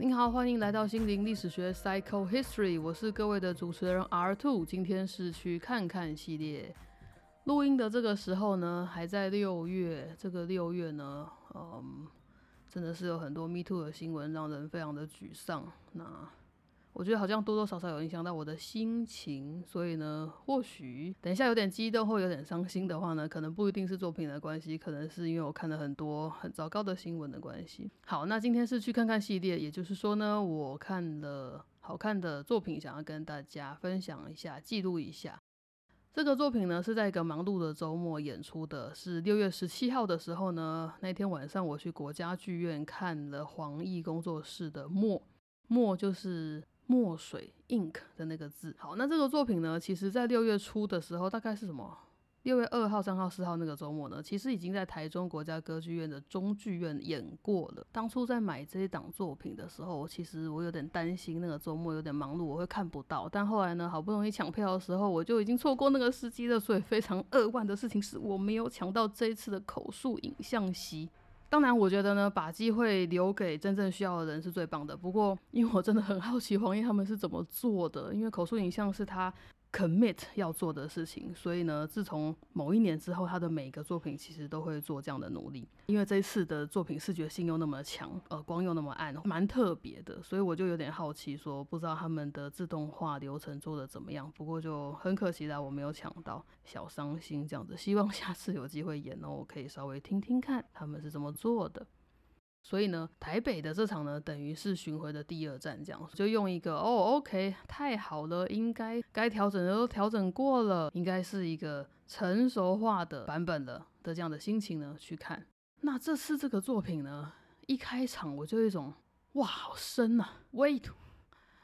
您好，欢迎来到心灵历史学 Psycho History，我是各位的主持人 R Two。今天是去看看系列录音的这个时候呢，还在六月。这个六月呢，嗯，真的是有很多 Me Too 的新闻，让人非常的沮丧。那我觉得好像多多少少有影响到我的心情，所以呢，或许等一下有点激动或有点伤心的话呢，可能不一定是作品的关系，可能是因为我看了很多很糟糕的新闻的关系。好，那今天是去看看系列，也就是说呢，我看了好看的作品，想要跟大家分享一下，记录一下。这个作品呢是在一个忙碌的周末演出的，是六月十七号的时候呢，那天晚上我去国家剧院看了黄奕工作室的《墨》，墨就是。墨水 ink 的那个字，好，那这个作品呢，其实在六月初的时候，大概是什么？六月二号、三号、四号那个周末呢，其实已经在台中国家歌剧院的中剧院演过了。当初在买这一档作品的时候，其实我有点担心那个周末有点忙碌，我会看不到。但后来呢，好不容易抢票的时候，我就已经错过那个时机了。所以非常扼腕的事情是我没有抢到这一次的口述影像席。当然，我觉得呢，把机会留给真正需要的人是最棒的。不过，因为我真的很好奇黄奕他们是怎么做的，因为口述影像是他。Commit 要做的事情，所以呢，自从某一年之后，他的每个作品其实都会做这样的努力。因为这一次的作品视觉性又那么强，呃，光又那么暗，蛮特别的，所以我就有点好奇，说不知道他们的自动化流程做的怎么样。不过就很可惜啦，我没有抢到，小伤心这样子。希望下次有机会演哦，我可以稍微听听看他们是怎么做的。所以呢，台北的这场呢，等于是巡回的第二站，这样就用一个哦，OK，太好了，应该该调整的都调整过了，应该是一个成熟化的版本了的这样的心情呢去看。那这次这个作品呢，一开场我就有一种哇，好深呐，Wait。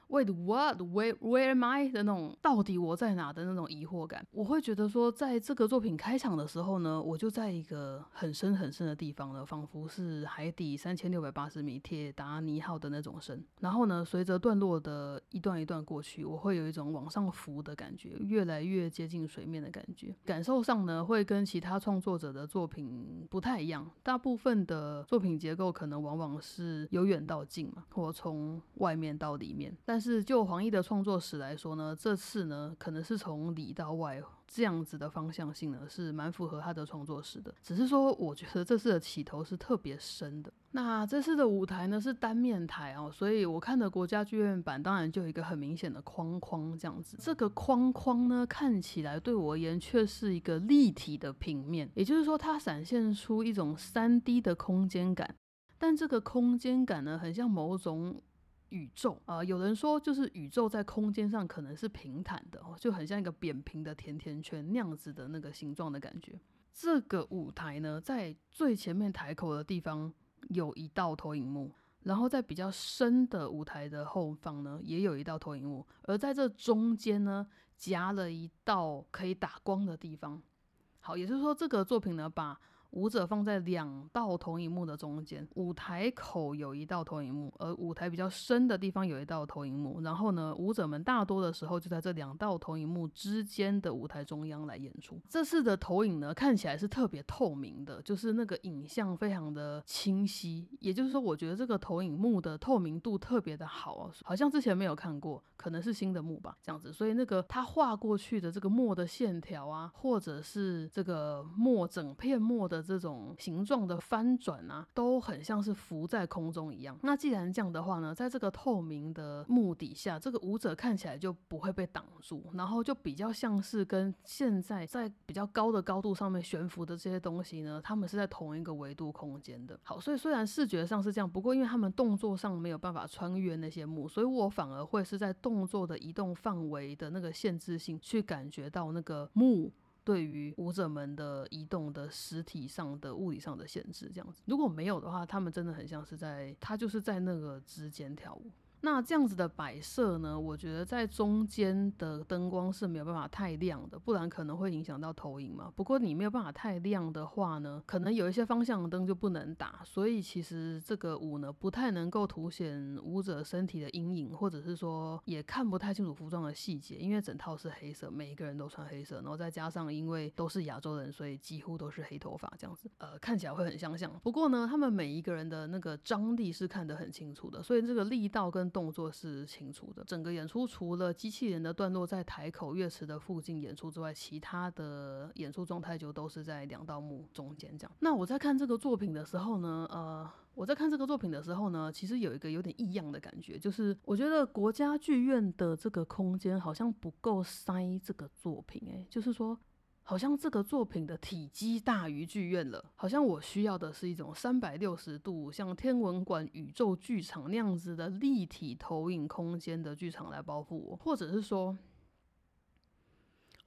Wait, what? Where, where am I? 的那种到底我在哪的那种疑惑感，我会觉得说，在这个作品开场的时候呢，我就在一个很深很深的地方了，仿佛是海底三千六百八十米铁达尼号的那种深。然后呢，随着段落的一段一段过去，我会有一种往上浮的感觉，越来越接近水面的感觉。感受上呢，会跟其他创作者的作品不太一样。大部分的作品结构可能往往是由远到近嘛，或从外面到里面，但但是就黄奕的创作史来说呢，这次呢可能是从里到外这样子的方向性呢，是蛮符合他的创作史的。只是说，我觉得这次的起头是特别深的。那这次的舞台呢是单面台哦，所以我看的国家剧院版当然就有一个很明显的框框这样子。这个框框呢看起来对我而言却是一个立体的平面，也就是说它闪现出一种三 D 的空间感。但这个空间感呢，很像某种。宇宙啊，有人说就是宇宙在空间上可能是平坦的哦，就很像一个扁平的甜甜圈那样子的那个形状的感觉。这个舞台呢，在最前面台口的地方有一道投影幕，然后在比较深的舞台的后方呢，也有一道投影幕，而在这中间呢，夹了一道可以打光的地方。好，也就是说这个作品呢，把舞者放在两道投影幕的中间，舞台口有一道投影幕，而舞台比较深的地方有一道投影幕。然后呢，舞者们大多的时候就在这两道投影幕之间的舞台中央来演出。这次的投影呢，看起来是特别透明的，就是那个影像非常的清晰。也就是说，我觉得这个投影幕的透明度特别的好哦，好像之前没有看过，可能是新的幕吧，这样子。所以那个它画过去的这个墨的线条啊，或者是这个墨整片墨的。的这种形状的翻转啊，都很像是浮在空中一样。那既然这样的话呢，在这个透明的幕底下，这个舞者看起来就不会被挡住，然后就比较像是跟现在在比较高的高度上面悬浮的这些东西呢，他们是在同一个维度空间的。好，所以虽然视觉上是这样，不过因为他们动作上没有办法穿越那些幕，所以我反而会是在动作的移动范围的那个限制性去感觉到那个幕。对于舞者们的移动的实体上的物理上的限制，这样子，如果没有的话，他们真的很像是在，他就是在那个之间跳舞。那这样子的摆设呢，我觉得在中间的灯光是没有办法太亮的，不然可能会影响到投影嘛。不过你没有办法太亮的话呢，可能有一些方向灯就不能打，所以其实这个舞呢不太能够凸显舞者身体的阴影，或者是说也看不太清楚服装的细节，因为整套是黑色，每一个人都穿黑色，然后再加上因为都是亚洲人，所以几乎都是黑头发这样子，呃，看起来会很相像。不过呢，他们每一个人的那个张力是看得很清楚的，所以这个力道跟动作是清楚的。整个演出除了机器人的段落在台口乐池的附近演出之外，其他的演出状态就都是在两道幕中间这样。那我在看这个作品的时候呢，呃，我在看这个作品的时候呢，其实有一个有点异样的感觉，就是我觉得国家剧院的这个空间好像不够塞这个作品，诶，就是说。好像这个作品的体积大于剧院了，好像我需要的是一种三百六十度像天文馆宇宙剧场那样子的立体投影空间的剧场来包覆我，或者是说。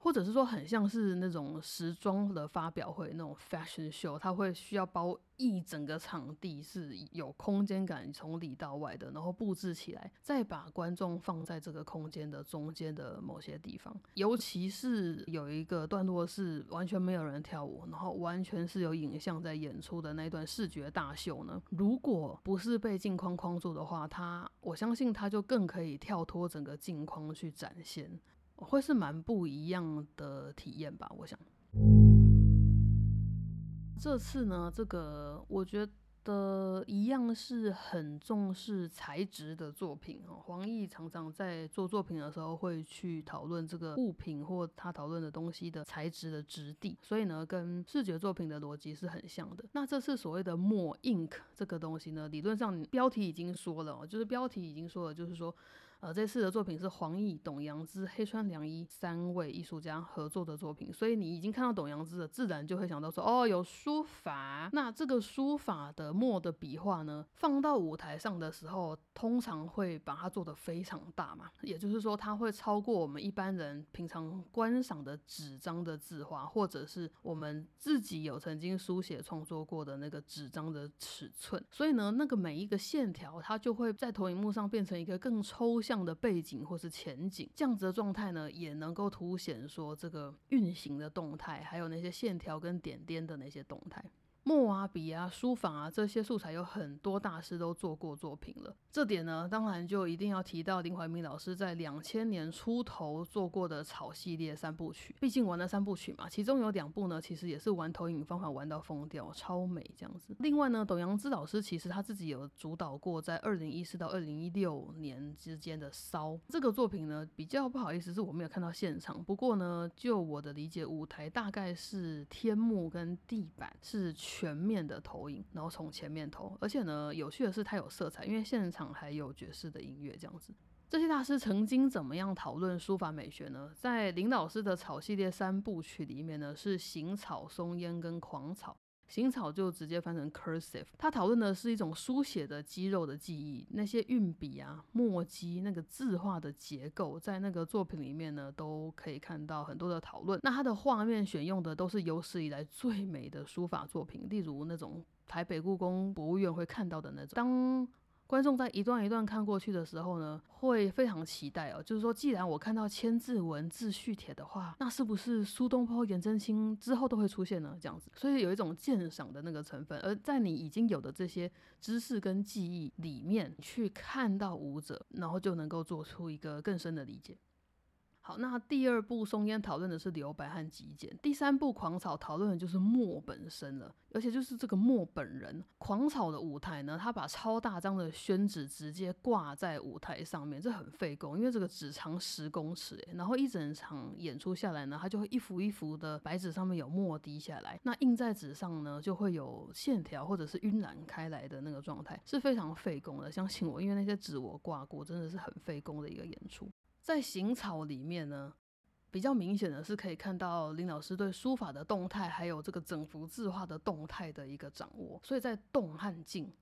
或者是说很像是那种时装的发表会那种 fashion show，它会需要包一整个场地是有空间感，从里到外的，然后布置起来，再把观众放在这个空间的中间的某些地方。尤其是有一个段落是完全没有人跳舞，然后完全是有影像在演出的那段视觉大秀呢。如果不是被镜框框住的话，它我相信它就更可以跳脱整个镜框去展现。会是蛮不一样的体验吧，我想。这次呢，这个我觉得一样是很重视材质的作品哦。黄奕常常在做作品的时候会去讨论这个物品或他讨论的东西的材质的质地，所以呢，跟视觉作品的逻辑是很像的。那这次所谓的墨 ink 这个东西呢，理论上标题已经说了，就是标题已经说了，就是说。呃，这次的作品是黄奕、董阳之、黑川良一三位艺术家合作的作品，所以你已经看到董阳之了，自然就会想到说，哦，有书法。那这个书法的墨的笔画呢，放到舞台上的时候，通常会把它做得非常大嘛，也就是说，它会超过我们一般人平常观赏的纸张的字画，或者是我们自己有曾经书写创作过的那个纸张的尺寸。所以呢，那个每一个线条，它就会在投影幕上变成一个更抽象。这样的背景或是前景，这样子的状态呢，也能够凸显说这个运行的动态，还有那些线条跟点点的那些动态。墨啊、笔啊、书法啊这些素材有很多大师都做过作品了。这点呢，当然就一定要提到林怀民老师在两千年出头做过的草系列三部曲。毕竟玩了三部曲嘛，其中有两部呢，其实也是玩投影方法玩到疯掉，超美这样子。另外呢，董阳之老师其实他自己有主导过在二零一四到二零一六年之间的骚这个作品呢，比较不好意思是我没有看到现场。不过呢，就我的理解，舞台大概是天幕跟地板是全。全面的投影，然后从前面投，而且呢，有趣的是它有色彩，因为现场还有爵士的音乐这样子。这些大师曾经怎么样讨论书法美学呢？在林老师的草系列三部曲里面呢，是行草、松烟跟狂草。行草就直接翻成 cursive，他讨论的是一种书写的肌肉的记忆，那些运笔啊、墨迹、那个字画的结构，在那个作品里面呢，都可以看到很多的讨论。那他的画面选用的都是有史以来最美的书法作品，例如那种台北故宫博物院会看到的那种。当观众在一段一段看过去的时候呢，会非常期待哦。就是说，既然我看到千字文字序帖的话，那是不是苏东坡、颜真卿之后都会出现呢？这样子，所以有一种鉴赏的那个成分。而在你已经有的这些知识跟记忆里面去看到舞者，然后就能够做出一个更深的理解。好，那第二部松烟讨论的是留白和极简，第三部狂草讨论的就是墨本身了，而且就是这个墨本人。狂草的舞台呢，他把超大张的宣纸直接挂在舞台上面，这很费工，因为这个纸长十公尺，然后一整场演出下来呢，它就会一幅一幅的白纸上面有墨滴下来，那印在纸上呢，就会有线条或者是晕染开来的那个状态，是非常费工的。相信我，因为那些纸我挂过，真的是很费工的一个演出。在行草里面呢，比较明显的是可以看到林老师对书法的动态，还有这个整幅字画的动态的一个掌握。所以在动和静，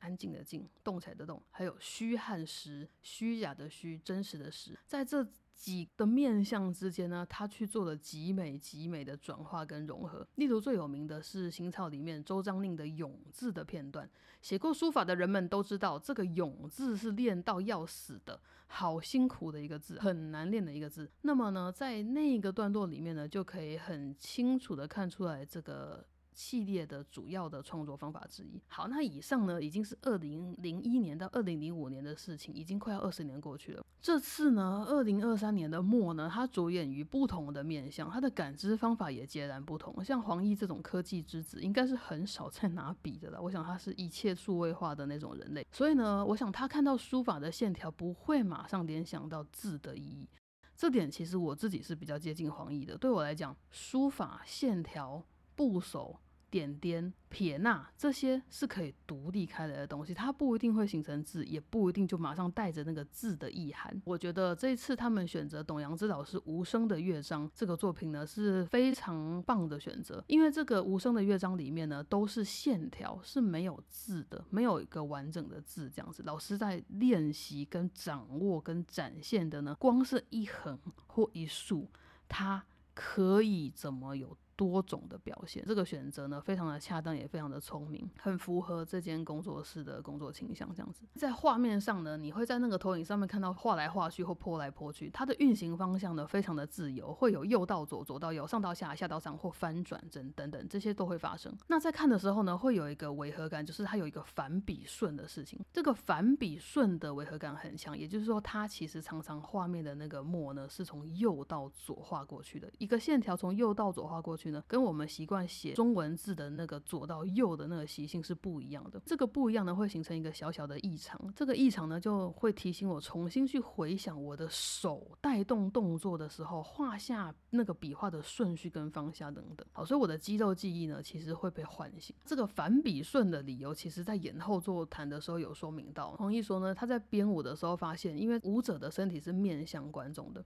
安静的静，动起来的动，还有虚和实，虚假的虚，真实的实，在这几个面相之间呢，他去做了极美极美的转化跟融合。例如最有名的是行草里面周章令的“永”字的片段，写过书法的人们都知道，这个“永”字是练到要死的，好辛苦的一个字，很难练的一个字。那么呢，在那个段落里面呢，就可以很清楚的看出来这个。系列的主要的创作方法之一。好，那以上呢已经是二零零一年到二零零五年的事情，已经快要二十年过去了。这次呢，二零二三年的末呢，他着眼于不同的面向，他的感知方法也截然不同。像黄奕这种科技之子，应该是很少在拿笔的了。我想他是一切数位化的那种人类，所以呢，我想他看到书法的线条不会马上联想到字的意义。这点其实我自己是比较接近黄奕的。对我来讲，书法线条部首。点点撇捺这些是可以独立开来的东西，它不一定会形成字，也不一定就马上带着那个字的意涵。我觉得这一次他们选择董阳之老师无声的乐章这个作品呢，是非常棒的选择，因为这个无声的乐章里面呢都是线条，是没有字的，没有一个完整的字这样子。老师在练习跟掌握跟展现的呢，光是一横或一竖，它可以怎么有？多种的表现，这个选择呢非常的恰当，也非常的聪明，很符合这间工作室的工作倾向。这样子，在画面上呢，你会在那个投影上面看到画来画去或泼来泼去，它的运行方向呢非常的自由，会有右到左、左到右、上到下、下到上或翻转等等等，这些都会发生。那在看的时候呢，会有一个违和感，就是它有一个反笔顺的事情。这个反笔顺的违和感很强，也就是说，它其实常常画面的那个墨呢是从右到左画过去的，一个线条从右到左画过去。跟我们习惯写中文字的那个左到右的那个习性是不一样的。这个不一样呢，会形成一个小小的异常。这个异常呢，就会提醒我重新去回想我的手带动动作的时候，画下那个笔画的顺序跟方向等等。好，所以我的肌肉记忆呢，其实会被唤醒。这个反笔顺的理由，其实在演后座谈的时候有说明到。黄奕说呢，他在编舞的时候发现，因为舞者的身体是面向观众的，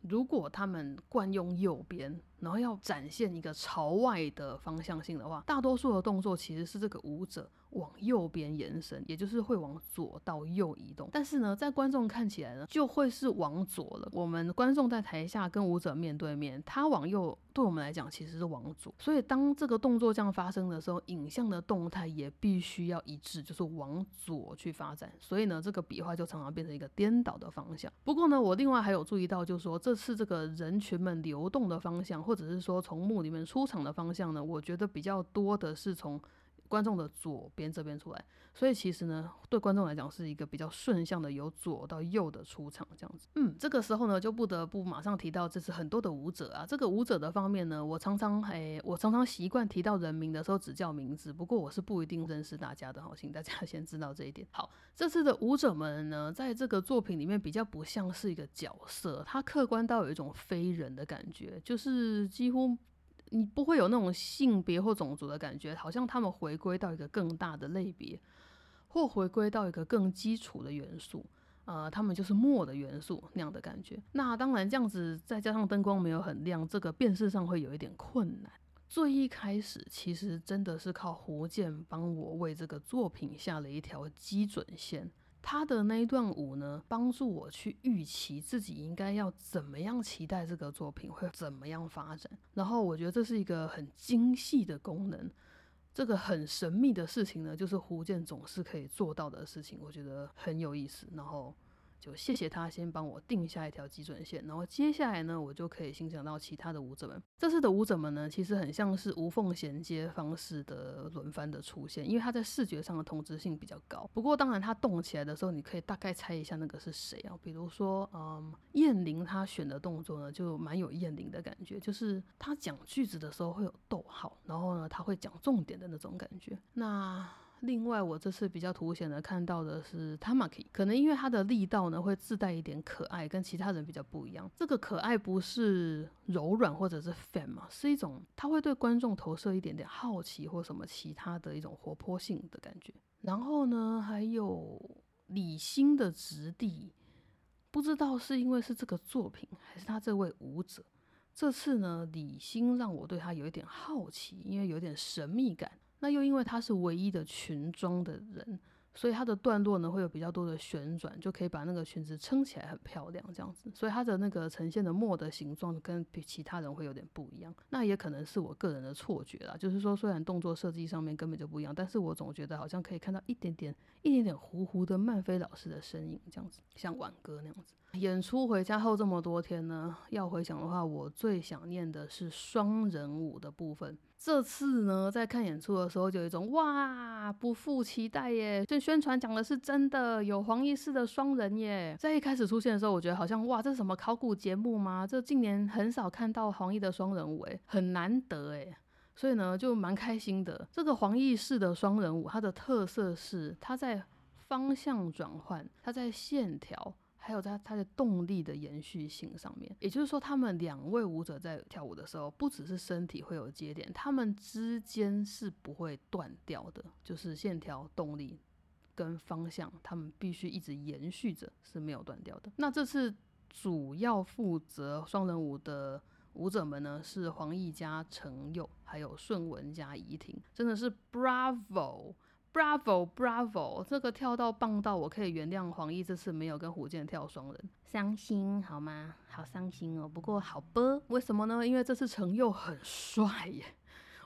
如果他们惯用右边。然后要展现一个朝外的方向性的话，大多数的动作其实是这个舞者往右边延伸，也就是会往左到右移动。但是呢，在观众看起来呢，就会是往左了。我们观众在台下跟舞者面对面，他往右，对我们来讲其实是往左。所以当这个动作这样发生的时候，影像的动态也必须要一致，就是往左去发展。所以呢，这个笔画就常常变成一个颠倒的方向。不过呢，我另外还有注意到，就是说这次这个人群们流动的方向。或者是说从墓里面出场的方向呢？我觉得比较多的是从观众的左边这边出来。所以其实呢，对观众来讲是一个比较顺向的，由左到右的出场这样子。嗯，这个时候呢，就不得不马上提到这次很多的舞者啊。这个舞者的方面呢，我常常诶，我常常习惯提到人名的时候只叫名字，不过我是不一定认识大家的，好，请大家 先知道这一点。好，这次的舞者们呢，在这个作品里面比较不像是一个角色，他客观到有一种非人的感觉，就是几乎你不会有那种性别或种族的感觉，好像他们回归到一个更大的类别。或回归到一个更基础的元素，呃，他们就是墨的元素那样的感觉。那当然，这样子再加上灯光没有很亮，这个辨识上会有一点困难。最一开始，其实真的是靠胡建帮我为这个作品下了一条基准线。他的那一段舞呢，帮助我去预期自己应该要怎么样期待这个作品会怎么样发展。然后，我觉得这是一个很精细的功能。这个很神秘的事情呢，就是胡建总是可以做到的事情，我觉得很有意思。然后。就谢谢他先帮我定下一条基准线，然后接下来呢，我就可以欣赏到其他的舞者们。这次的舞者们呢，其实很像是无缝衔接方式的轮番的出现，因为它在视觉上的同质性比较高。不过当然，它动起来的时候，你可以大概猜一下那个是谁啊？比如说，嗯，燕玲她选的动作呢，就蛮有燕玲的感觉，就是她讲句子的时候会有逗号，然后呢，她会讲重点的那种感觉。那另外，我这次比较凸显的看到的是 Tamaki，可能因为他的力道呢会自带一点可爱，跟其他人比较不一样。这个可爱不是柔软或者是 fan 嘛，是一种他会对观众投射一点点好奇或什么其他的一种活泼性的感觉。然后呢，还有李欣的质地，不知道是因为是这个作品，还是他这位舞者。这次呢，李欣让我对他有一点好奇，因为有点神秘感。那又因为他是唯一的裙装的人，所以他的段落呢会有比较多的旋转，就可以把那个裙子撑起来，很漂亮这样子。所以他的那个呈现的墨的形状跟比其他人会有点不一样。那也可能是我个人的错觉啦，就是说虽然动作设计上面根本就不一样，但是我总觉得好像可以看到一点点、一点点糊糊的曼飞老师的身影这样子，像婉哥那样子。演出回家后这么多天呢，要回想的话，我最想念的是双人舞的部分。这次呢，在看演出的时候，就有一种哇，不负期待耶！这宣传讲的是真的，有黄奕式的双人耶。在一开始出现的时候，我觉得好像哇，这是什么考古节目吗？这近年很少看到黄奕的双人舞，哎，很难得哎，所以呢，就蛮开心的。这个黄奕式的双人舞，它的特色是它在方向转换，它在线条。还有在它的动力的延续性上面，也就是说，他们两位舞者在跳舞的时候，不只是身体会有接点，他们之间是不会断掉的，就是线条、动力跟方向，他们必须一直延续着，是没有断掉的。那这次主要负责双人舞的舞者们呢，是黄奕加程佑，还有顺文加怡婷，真的是 Bravo！Bravo！这个跳到棒到我可以原谅黄奕这次没有跟胡健跳双人，伤心好吗？好伤心哦。不过好吧，为什么呢？因为这次程佑很帅耶。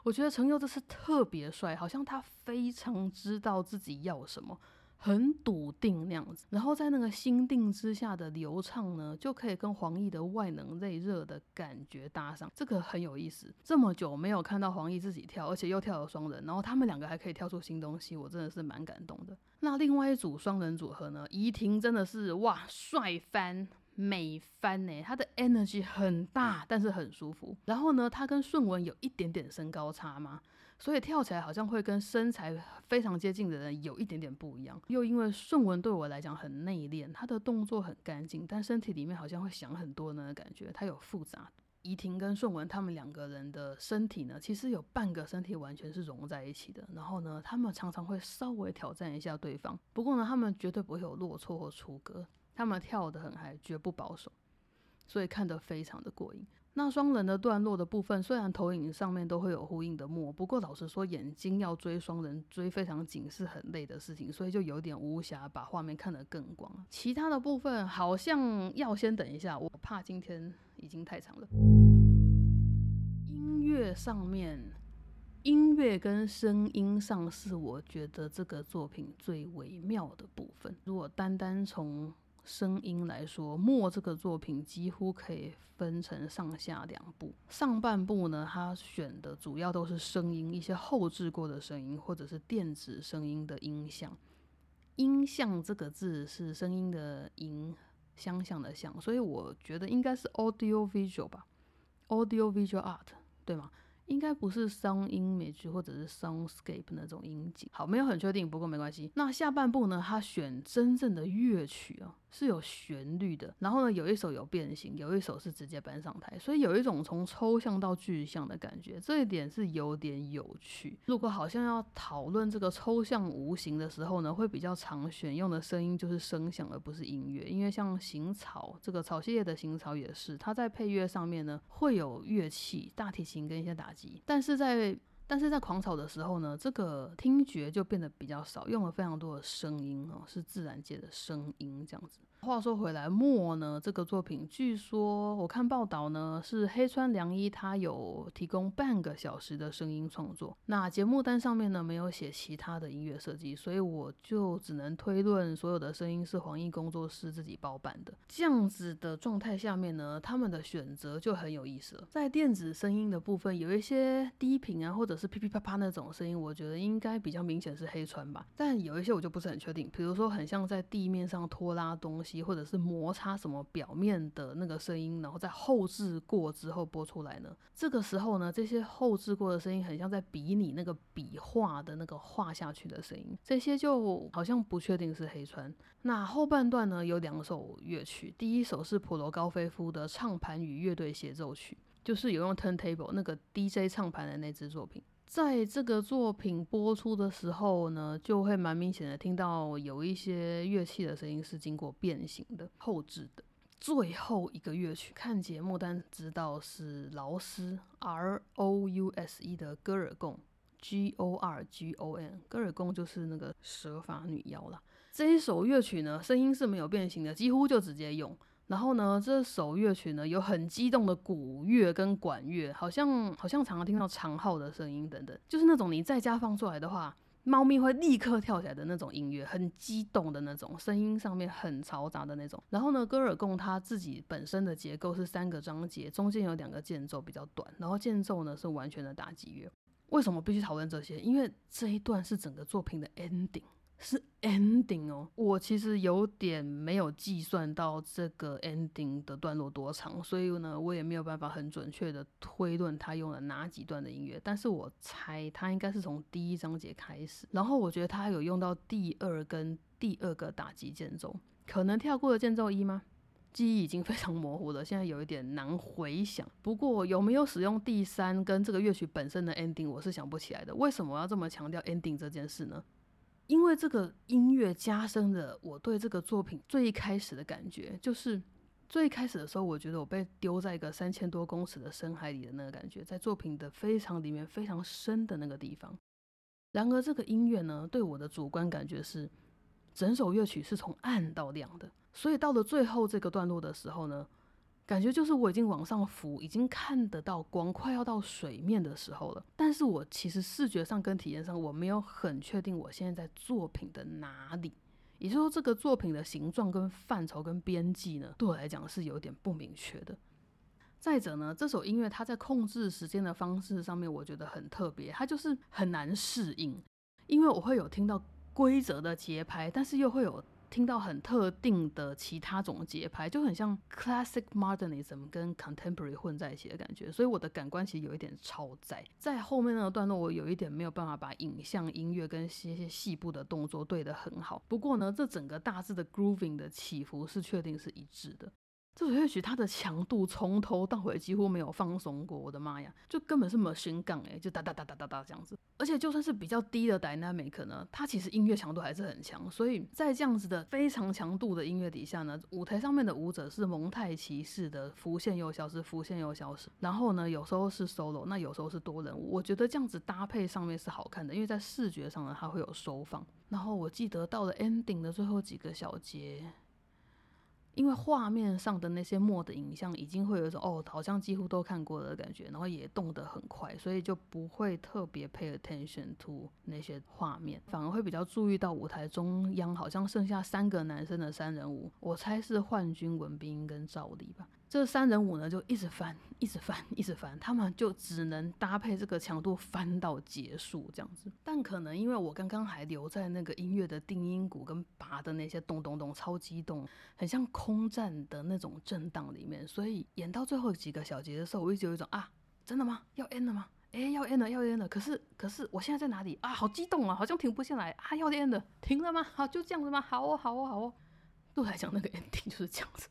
我觉得程佑这次特别帅，好像他非常知道自己要什么。很笃定那样子，然后在那个心定之下的流畅呢，就可以跟黄奕的外能内热的感觉搭上，这个很有意思。这么久没有看到黄奕自己跳，而且又跳了双人，然后他们两个还可以跳出新东西，我真的是蛮感动的。那另外一组双人组合呢，怡婷真的是哇，帅翻美翻呢，她的 energy 很大，但是很舒服。然后呢，她跟顺文有一点点身高差吗？所以跳起来好像会跟身材非常接近的人有一点点不一样。又因为顺文对我来讲很内敛，他的动作很干净，但身体里面好像会想很多呢，感觉他有复杂。怡婷跟顺文他们两个人的身体呢，其实有半个身体完全是融在一起的。然后呢，他们常常会稍微挑战一下对方，不过呢，他们绝对不会有落错或出格。他们跳得很嗨，绝不保守，所以看得非常的过瘾。那双人的段落的部分，虽然投影上面都会有呼应的墨，不过老实说，眼睛要追双人追非常紧是很累的事情，所以就有点无暇把画面看得更广。其他的部分好像要先等一下，我怕今天已经太长了。音乐上面，音乐跟声音上是我觉得这个作品最微妙的部分。如果单单从声音来说，《墨》这个作品几乎可以分成上下两部。上半部呢，它选的主要都是声音，一些后置过的声音，或者是电子声音的音像。音像这个字是声音的音，相像的像，所以我觉得应该是 audio visual 吧，audio visual art，对吗？应该不是 sound image 或者是 soundscape 那种音景。好，没有很确定，不过没关系。那下半部呢，他选真正的乐曲啊。是有旋律的，然后呢，有一首有变形，有一首是直接搬上台，所以有一种从抽象到具象的感觉，这一点是有点有趣。如果好像要讨论这个抽象无形的时候呢，会比较常选用的声音就是声响，而不是音乐，因为像行草这个草系列的行草也是，它在配乐上面呢会有乐器，大提琴跟一些打击，但是在但是在狂草的时候呢，这个听觉就变得比较少，用了非常多的声音哦，是自然界的声音这样子。话说回来，墨呢这个作品，据说我看报道呢，是黑川良一他有提供半个小时的声音创作。那节目单上面呢没有写其他的音乐设计，所以我就只能推论所有的声音是黄奕工作室自己包办的。这样子的状态下面呢，他们的选择就很有意思了。在电子声音的部分，有一些低频啊，或者是噼噼啪啪那种声音，我觉得应该比较明显是黑川吧。但有一些我就不是很确定，比如说很像在地面上拖拉东西。或者是摩擦什么表面的那个声音，然后在后置过之后播出来呢？这个时候呢，这些后置过的声音很像在比拟那个笔画的那个画下去的声音，这些就好像不确定是黑川。那后半段呢，有两首乐曲，第一首是普罗高菲夫的唱盘与乐队协奏曲，就是有用 turntable 那个 DJ 唱盘的那支作品。在这个作品播出的时候呢，就会蛮明显的听到有一些乐器的声音是经过变形的后置的。最后一个乐曲，看节目单知道是劳斯 R O U S E 的戈尔贡 G O R G O N，戈尔贡就是那个蛇发女妖啦。这一首乐曲呢，声音是没有变形的，几乎就直接用。然后呢，这首乐曲呢有很激动的鼓乐跟管乐，好像好像常常听到长号的声音等等，就是那种你在家放出来的话，猫咪会立刻跳起来的那种音乐，很激动的那种声音，上面很嘈杂的那种。然后呢，戈尔贡它自己本身的结构是三个章节，中间有两个间奏比较短，然后间奏呢是完全的打击乐。为什么必须讨论这些？因为这一段是整个作品的 ending。是 ending 哦，我其实有点没有计算到这个 ending 的段落多长，所以呢，我也没有办法很准确的推论他用了哪几段的音乐。但是我猜他应该是从第一章节开始，然后我觉得他有用到第二跟第二个打击间奏，可能跳过了间奏一吗？记忆已经非常模糊了，现在有一点难回想。不过有没有使用第三跟这个乐曲本身的 ending，我是想不起来的。为什么要这么强调 ending 这件事呢？因为这个音乐加深了我对这个作品最一开始的感觉，就是最开始的时候，我觉得我被丢在一个三千多公尺的深海里的那个感觉，在作品的非常里面、非常深的那个地方。然而，这个音乐呢，对我的主观感觉是，整首乐曲是从暗到亮的，所以到了最后这个段落的时候呢。感觉就是我已经往上浮，已经看得到光，快要到水面的时候了。但是我其实视觉上跟体验上，我没有很确定我现在在作品的哪里。也就是说，这个作品的形状跟范畴跟边际呢，对我来讲是有点不明确的。再者呢，这首音乐它在控制时间的方式上面，我觉得很特别，它就是很难适应，因为我会有听到规则的节拍，但是又会有。听到很特定的其他种节拍，就很像 classic modernism 跟 contemporary 混在一起的感觉，所以我的感官其实有一点超载。在后面那个段落，我有一点没有办法把影像、音乐跟一些细部的动作对得很好。不过呢，这整个大致的 grooving 的起伏是确定是一致的。这首乐曲它的强度从头到尾几乎没有放松过，我的妈呀，就根本是 machine gun 哎，就哒哒哒哒哒哒这样子。而且就算是比较低的 dynamic 呢，它其实音乐强度还是很强。所以在这样子的非常强度的音乐底下呢，舞台上面的舞者是蒙太奇式的浮现又消失，浮现又消失。然后呢，有时候是 solo，那有时候是多人。我觉得这样子搭配上面是好看的，因为在视觉上呢，它会有收放。然后我记得到了 ending 的最后几个小节。因为画面上的那些墨的影像已经会有一种哦，好像几乎都看过的感觉，然后也动得很快，所以就不会特别 pay attention to 那些画面，反而会比较注意到舞台中央好像剩下三个男生的三人舞，我猜是幻君、文斌跟赵丽吧。这三人舞呢，就一直翻，一直翻，一直翻，他们就只能搭配这个强度翻到结束这样子。但可能因为我刚刚还留在那个音乐的定音鼓跟拔的那些咚咚咚超激动，很像空战的那种震荡里面，所以演到最后几个小节的时候，我一直有一种啊，真的吗？要 end 了吗？哎，要 end 了，要 end 了。可是，可是我现在在哪里啊？好激动啊，好像停不下来啊！要 end 了，停了吗？好，就这样子吗？好哦，好哦，好哦。对我来讲，那个 ending 就是这样子。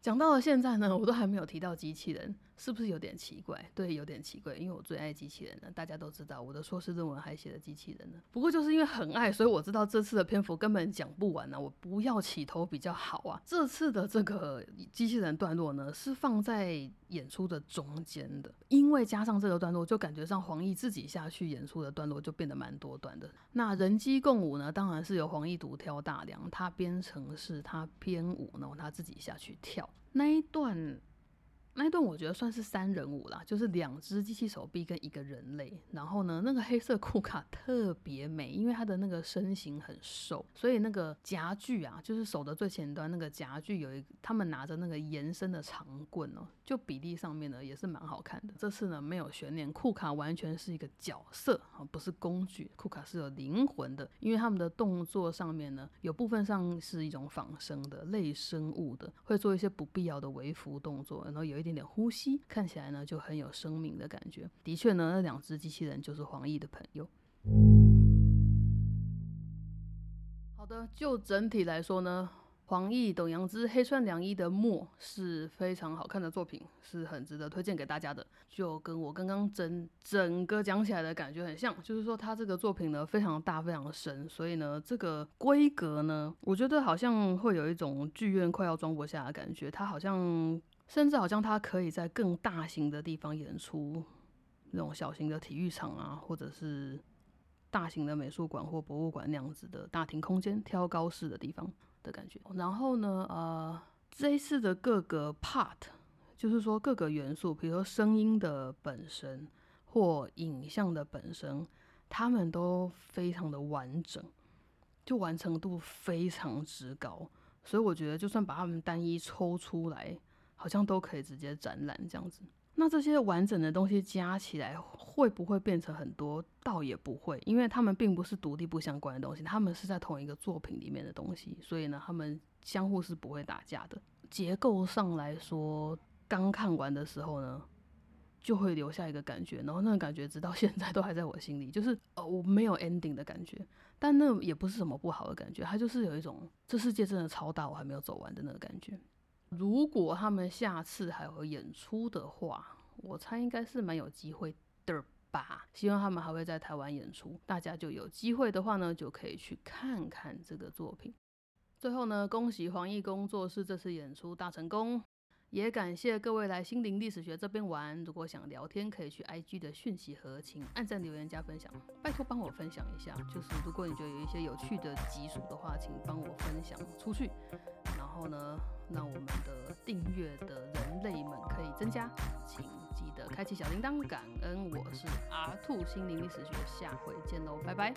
讲到了现在呢，我都还没有提到机器人，是不是有点奇怪？对，有点奇怪，因为我最爱机器人了。大家都知道，我的硕士论文还写了机器人呢。不过就是因为很爱，所以我知道这次的篇幅根本讲不完呢。我不要起头比较好啊。这次的这个机器人段落呢，是放在演出的中间的，因为加上这个段落，就感觉上黄奕自己下去演出的段落就变得蛮多段的。那人机共舞呢，当然是由黄奕独挑大梁，他编程是，他编舞，然后他自己下去跳。那一段。那一段我觉得算是三人舞啦，就是两只机器手臂跟一个人类。然后呢，那个黑色库卡特别美，因为他的那个身形很瘦，所以那个夹具啊，就是手的最前端那个夹具有一，他们拿着那个延伸的长棍哦，就比例上面呢也是蛮好看的。这次呢没有悬念，库卡完全是一个角色啊，不是工具，库卡是有灵魂的。因为他们的动作上面呢，有部分上是一种仿生的类生物的，会做一些不必要的微服动作，然后有。一点点呼吸，看起来呢就很有生命的感觉。的确呢，那两只机器人就是黄奕的朋友。好的，就整体来说呢，黄奕、董阳之、黑川良一的《墨》是非常好看的作品，是很值得推荐给大家的。就跟我刚刚整整个讲起来的感觉很像，就是说他这个作品呢非常大、非常深，所以呢这个规格呢，我觉得好像会有一种剧院快要装不下的感觉，它好像。甚至好像它可以在更大型的地方演出，那种小型的体育场啊，或者是大型的美术馆或博物馆那样子的大庭空间、挑高式的地方的感觉。然后呢，呃，这一次的各个 part，就是说各个元素，比如说声音的本身或影像的本身，他们都非常的完整，就完成度非常之高。所以我觉得，就算把它们单一抽出来，好像都可以直接展览这样子。那这些完整的东西加起来，会不会变成很多？倒也不会，因为他们并不是独立不相关的东西，他们是在同一个作品里面的东西，所以呢，他们相互是不会打架的。结构上来说，刚看完的时候呢，就会留下一个感觉，然后那个感觉直到 现在都还在我心里，就是呃我没有 ending 的感觉，但那也不是什么不好的感觉，它就是有一种这世界真的超大，我还没有走完的那个感觉。如果他们下次还有演出的话，我猜应该是蛮有机会的吧。希望他们还会在台湾演出，大家就有机会的话呢，就可以去看看这个作品。最后呢，恭喜黄奕工作室这次演出大成功。也感谢各位来心灵历史学这边玩。如果想聊天，可以去 IG 的讯息盒，请按赞、留言、加分享。拜托帮我分享一下，就是如果你觉得有一些有趣的集数的话，请帮我分享出去。然后呢，让我们的订阅的人类们可以增加，请记得开启小铃铛，感恩。我是阿兔心灵历史学，下回见喽，拜拜。